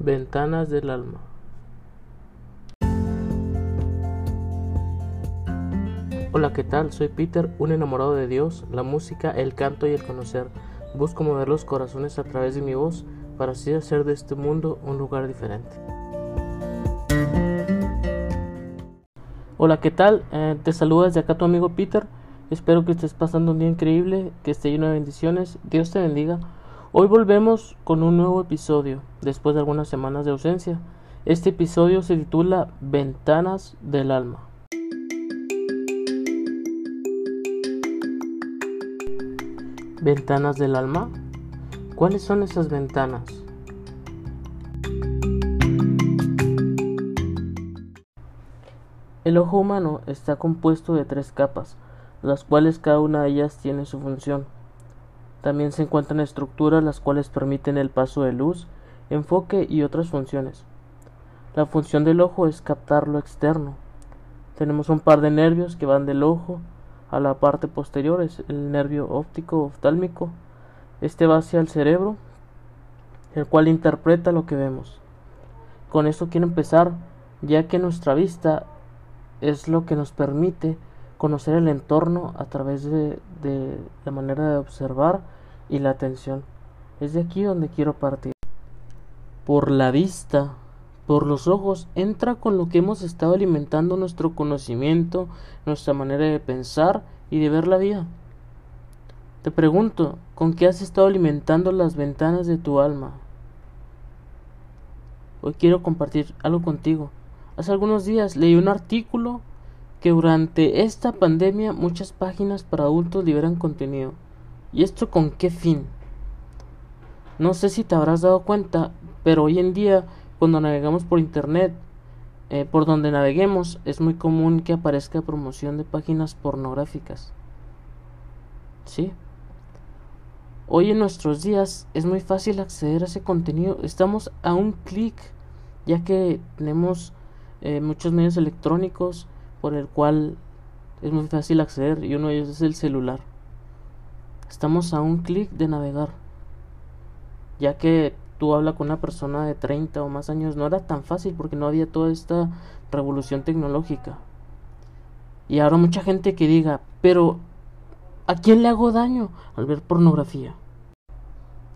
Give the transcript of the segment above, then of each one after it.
Ventanas del alma. Hola, ¿qué tal? Soy Peter, un enamorado de Dios, la música, el canto y el conocer. Busco mover los corazones a través de mi voz para así hacer de este mundo un lugar diferente. Hola, ¿qué tal? Eh, te saluda desde acá tu amigo Peter. Espero que estés pasando un día increíble, que esté lleno de bendiciones. Dios te bendiga. Hoy volvemos con un nuevo episodio, después de algunas semanas de ausencia. Este episodio se titula Ventanas del Alma. ¿Ventanas del alma? ¿Cuáles son esas ventanas? El ojo humano está compuesto de tres capas, las cuales cada una de ellas tiene su función. También se encuentran estructuras las cuales permiten el paso de luz, enfoque y otras funciones. La función del ojo es captar lo externo. Tenemos un par de nervios que van del ojo a la parte posterior, es el nervio óptico oftálmico. Este va hacia el cerebro, el cual interpreta lo que vemos. Con esto quiero empezar, ya que nuestra vista es lo que nos permite conocer el entorno a través de, la manera de observar y la atención. Es de aquí donde quiero partir. Por la vista, por los ojos, entra con lo que hemos estado alimentando nuestro conocimiento, nuestra manera de pensar y de ver la vida. Te pregunto, ¿con qué has estado alimentando las ventanas de tu alma? Hoy quiero compartir algo contigo. Hace algunos días leí un artículo que durante esta pandemia muchas páginas para adultos liberan contenido. ¿Y esto con qué fin? No sé si te habrás dado cuenta, pero hoy en día cuando navegamos por internet, eh, por donde naveguemos, es muy común que aparezca promoción de páginas pornográficas. ¿Sí? Hoy en nuestros días es muy fácil acceder a ese contenido. Estamos a un clic, ya que tenemos eh, muchos medios electrónicos por el cual es muy fácil acceder y uno de ellos es el celular. Estamos a un clic de navegar, ya que tú hablas con una persona de 30 o más años no era tan fácil porque no había toda esta revolución tecnológica. Y ahora mucha gente que diga, pero ¿a quién le hago daño al ver pornografía?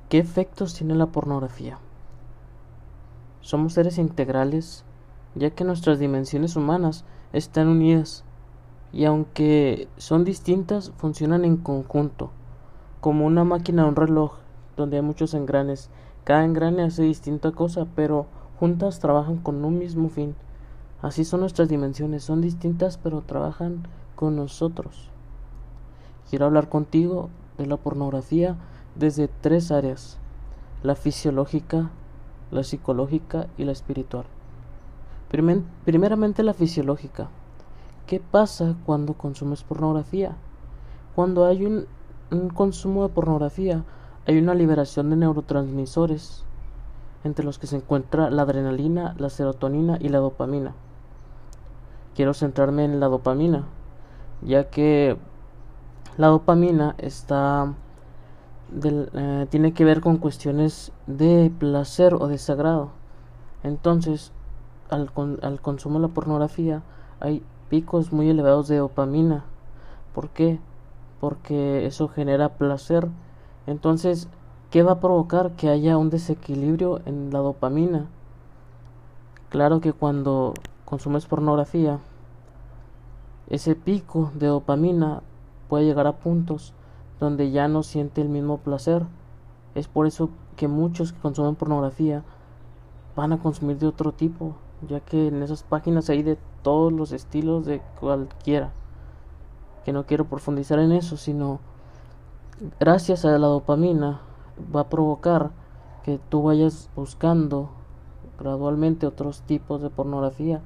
¿Qué efectos tiene la pornografía? Somos seres integrales, ya que nuestras dimensiones humanas están unidas y aunque son distintas funcionan en conjunto, como una máquina o un reloj donde hay muchos engranes. Cada engrane hace distinta cosa, pero juntas trabajan con un mismo fin. Así son nuestras dimensiones, son distintas pero trabajan con nosotros. Quiero hablar contigo de la pornografía desde tres áreas, la fisiológica, la psicológica y la espiritual primeramente la fisiológica. ¿Qué pasa cuando consumes pornografía? Cuando hay un, consumo de pornografía, hay una liberación de neurotransmisores, entre los que se encuentra la adrenalina, la serotonina y la dopamina. Quiero centrarme en la dopamina, ya que la dopamina está eh, tiene que ver con cuestiones de placer o desagrado. Entonces, al, al consumo de la pornografía hay picos muy elevados de dopamina. ¿Por qué? Porque eso genera placer. Entonces, ¿qué va a provocar? Que haya un desequilibrio en la dopamina. Claro que cuando consumes pornografía, ese pico de dopamina puede llegar a puntos donde ya no siente el mismo placer. Es por eso que muchos que consumen pornografía van a consumir de otro tipo, ya que en esas páginas hay de todos los estilos de cualquiera. Que no quiero profundizar en eso, sino gracias a la dopamina va a provocar que tú vayas buscando gradualmente otros tipos de pornografía.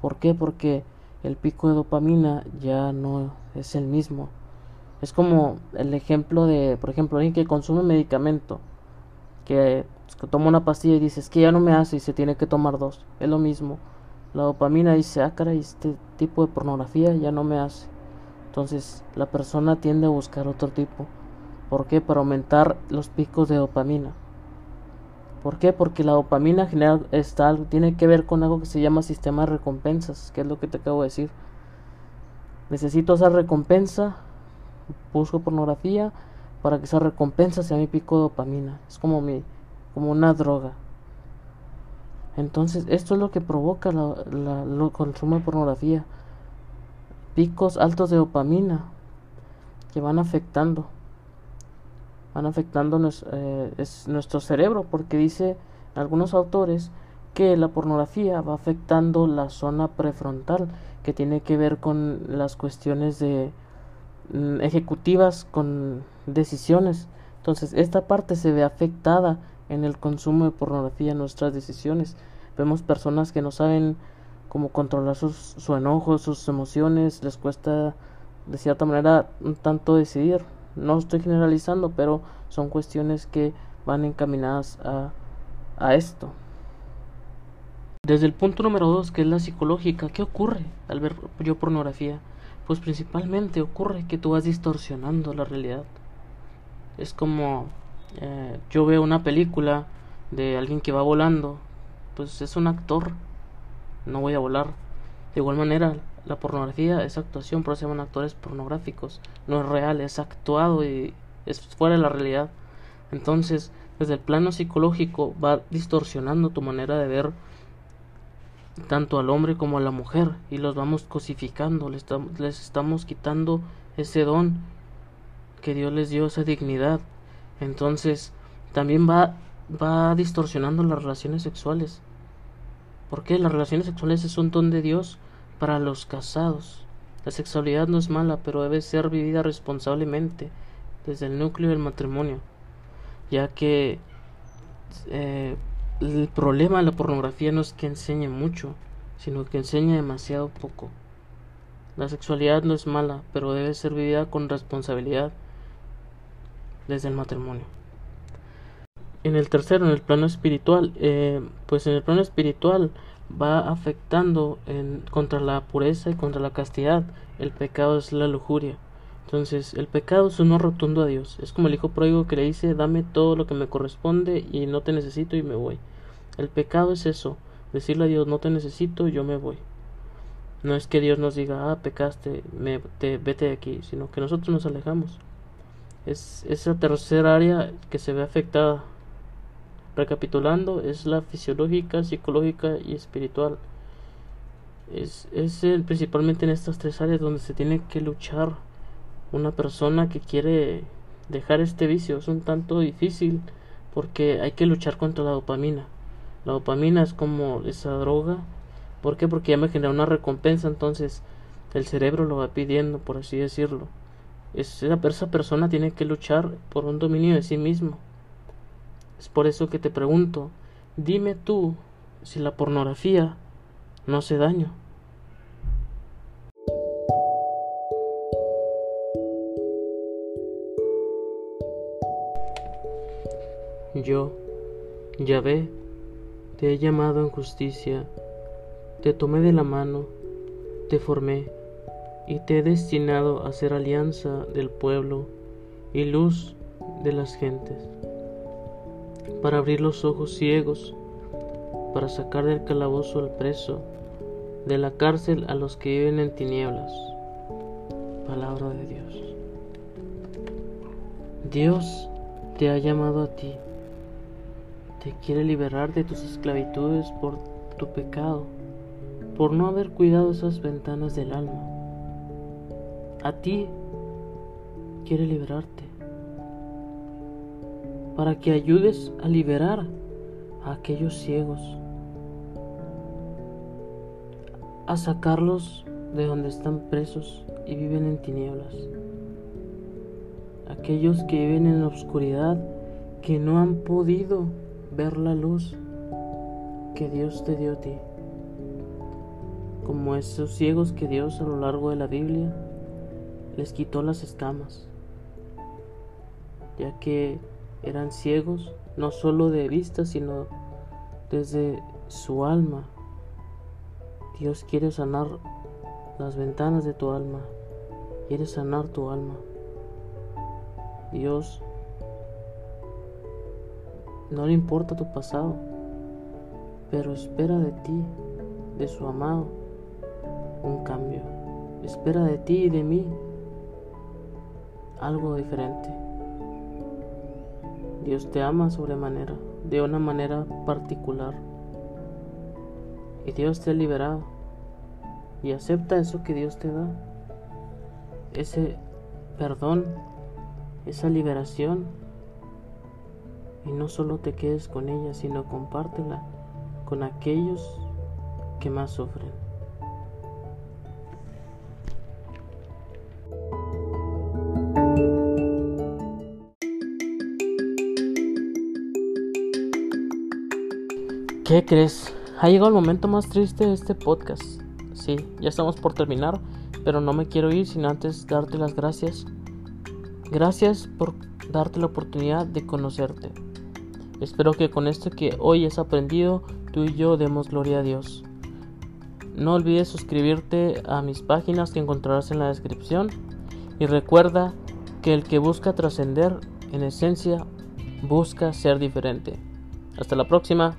¿Por qué? Porque el pico de dopamina ya no es el mismo. Es como el ejemplo de, por ejemplo, alguien que consume medicamento, que que toma una pastilla y dice, es que ya no me hace y se tiene que tomar dos. Es lo mismo. La dopamina dice, ah, caray, este tipo de pornografía ya no me hace. Entonces la persona tiende a buscar otro tipo. ¿Por qué? Para aumentar los picos de dopamina. ¿Por qué? Porque la dopamina general está, tiene que ver con algo que se llama sistema de recompensas, que es lo que te acabo de decir. Necesito esa recompensa, busco pornografía para que esa recompensa sea mi pico de dopamina. Es como mi, como una droga. Entonces, esto es lo que provoca el consumo de pornografía. Picos altos de dopamina que van afectando van afectando eh, nuestro cerebro porque dice algunos autores que la pornografía va afectando la zona prefrontal que tiene que ver con las cuestiones de mm, ejecutivas con decisiones. Entonces esta parte se ve afectada en el consumo de pornografía en nuestras decisiones. Vemos personas que no saben cómo controlar sus, su enojo sus emociones les cuesta de cierta manera tanto decidir no estoy generalizando, pero son cuestiones que van encaminadas a, a esto. Desde el punto número dos, que es la psicológica, ¿qué ocurre al ver yo pornografía? Pues principalmente ocurre que tú vas distorsionando la realidad. Es como eh, yo veo una película de alguien que va volando, pues es un actor, no voy a volar. De igual manera, la pornografía es actuación, pero se llaman actores pornográficos. No es real, es actuado y es fuera de la realidad. Entonces, desde el plano psicológico va distorsionando tu manera de ver tanto al hombre como a la mujer y los vamos cosificando, les, les estamos quitando ese don que Dios les dio, esa dignidad. Entonces, también va, va distorsionando las relaciones sexuales. ¿Por qué? Las relaciones sexuales es un don de Dios para los casados. La sexualidad no es mala, pero debe ser vivida responsablemente desde el núcleo del matrimonio, ya que eh, el problema de la pornografía no es que enseñe mucho, sino que enseña demasiado poco. La sexualidad no es mala, pero debe ser vivida con responsabilidad desde el matrimonio. En el tercero, en el plano espiritual, eh, pues en el plano espiritual va afectando contra la pureza y contra la castidad. El pecado es la lujuria. Entonces, el pecado es un no rotundo a Dios. Es como el hijo pródigo que le dice, dame todo lo que me corresponde y no te necesito y me voy. El pecado es eso, decirle a Dios, no te necesito, yo me voy. No es que Dios nos diga, ah, pecaste, me, te, vete de aquí, sino que nosotros nos alejamos. Es esa tercera área que se ve afectada Recapitulando, es la fisiológica, psicológica y espiritual. Es, es principalmente en estas tres áreas donde se tiene que luchar una persona que quiere dejar este vicio. Es un tanto difícil porque hay que luchar contra la dopamina. La dopamina es como esa droga. ¿Por qué? Porque ya me genera una recompensa, entonces el cerebro lo va pidiendo, por así decirlo. esa persona tiene que luchar por un dominio de sí mismo. Es por eso que te pregunto, dime tú si la pornografía no hace daño. Yo, Yahvé, te he llamado en justicia, te tomé de la mano, te formé y te he destinado a ser alianza del pueblo y luz de las gentes para abrir los ojos ciegos, para sacar del calabozo al preso, de la cárcel a los que viven en tinieblas. Palabra de Dios. Dios te ha llamado a ti, te quiere liberar de tus esclavitudes por tu pecado, por no haber cuidado esas ventanas del alma. A ti quiere liberarte para que ayudes a liberar a aquellos ciegos, a sacarlos de donde están presos y viven en tinieblas, aquellos que viven en la oscuridad, que no han podido ver la luz que Dios te dio a ti, como esos ciegos que Dios a lo largo de la Biblia les quitó las escamas, ya que eran ciegos no solo de vista, sino desde su alma. Dios quiere sanar las ventanas de tu alma, quiere sanar tu alma. Dios No le importa tu pasado, pero espera de ti, de su amado, un cambio. Espera de ti y de mí algo diferente. Dios te ama sobremanera, de una manera particular. Y Dios te ha liberado. Y acepta eso que Dios te da. Ese perdón, esa liberación. Y no solo te quedes con ella, sino compártela con aquellos que más sufren. ¿Qué crees? Ha llegado el momento más triste de este podcast. Sí, ya estamos por terminar, pero no me quiero ir sin antes darte las gracias. Gracias por darte la oportunidad de conocerte. Espero que con esto que hoy has aprendido, tú y yo demos gloria a Dios. No olvides suscribirte a mis páginas que encontrarás en la descripción y recuerda que el que busca trascender, en esencia, busca ser diferente. Hasta la próxima.